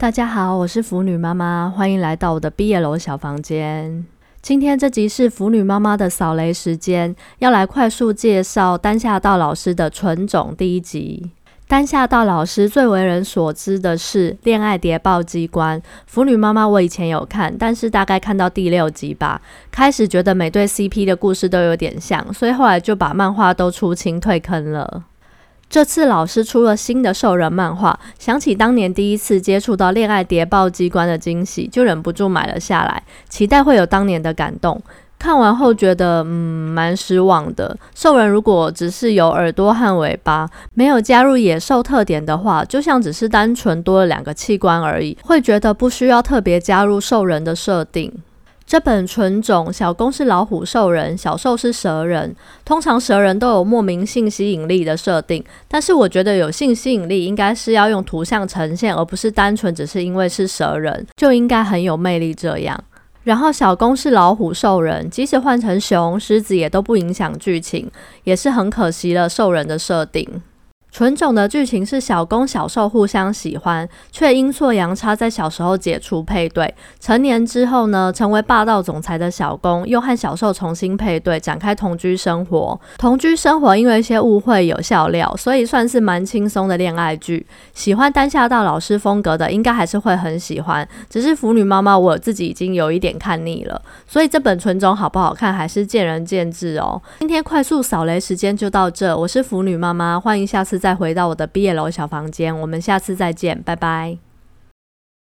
大家好，我是腐女妈妈，欢迎来到我的毕业楼小房间。今天这集是腐女妈妈的扫雷时间，要来快速介绍丹下道老师的《纯种》第一集。丹下道老师最为人所知的是《恋爱谍报机关》。腐女妈妈，我以前有看，但是大概看到第六集吧，开始觉得每对 CP 的故事都有点像，所以后来就把漫画都出清退坑了。这次老师出了新的兽人漫画，想起当年第一次接触到恋爱谍报机关的惊喜，就忍不住买了下来，期待会有当年的感动。看完后觉得，嗯，蛮失望的。兽人如果只是有耳朵和尾巴，没有加入野兽特点的话，就像只是单纯多了两个器官而已，会觉得不需要特别加入兽人的设定。这本纯种小公是老虎兽人，小兽是蛇人。通常蛇人都有莫名性吸引力的设定，但是我觉得有性吸引力应该是要用图像呈现，而不是单纯只是因为是蛇人就应该很有魅力这样。然后小公是老虎兽人，即使换成熊、狮子也都不影响剧情，也是很可惜了兽人的设定。纯种的剧情是小公小受互相喜欢，却阴错阳差在小时候解除配对。成年之后呢，成为霸道总裁的小公又和小受重新配对，展开同居生活。同居生活因为一些误会有笑料，所以算是蛮轻松的恋爱剧。喜欢丹下道老师风格的，应该还是会很喜欢。只是腐女妈妈我自己已经有一点看腻了，所以这本纯种好不好看还是见仁见智哦。今天快速扫雷时间就到这，我是腐女妈妈，欢迎下次。再回到我的毕业楼小房间，我们下次再见，拜拜。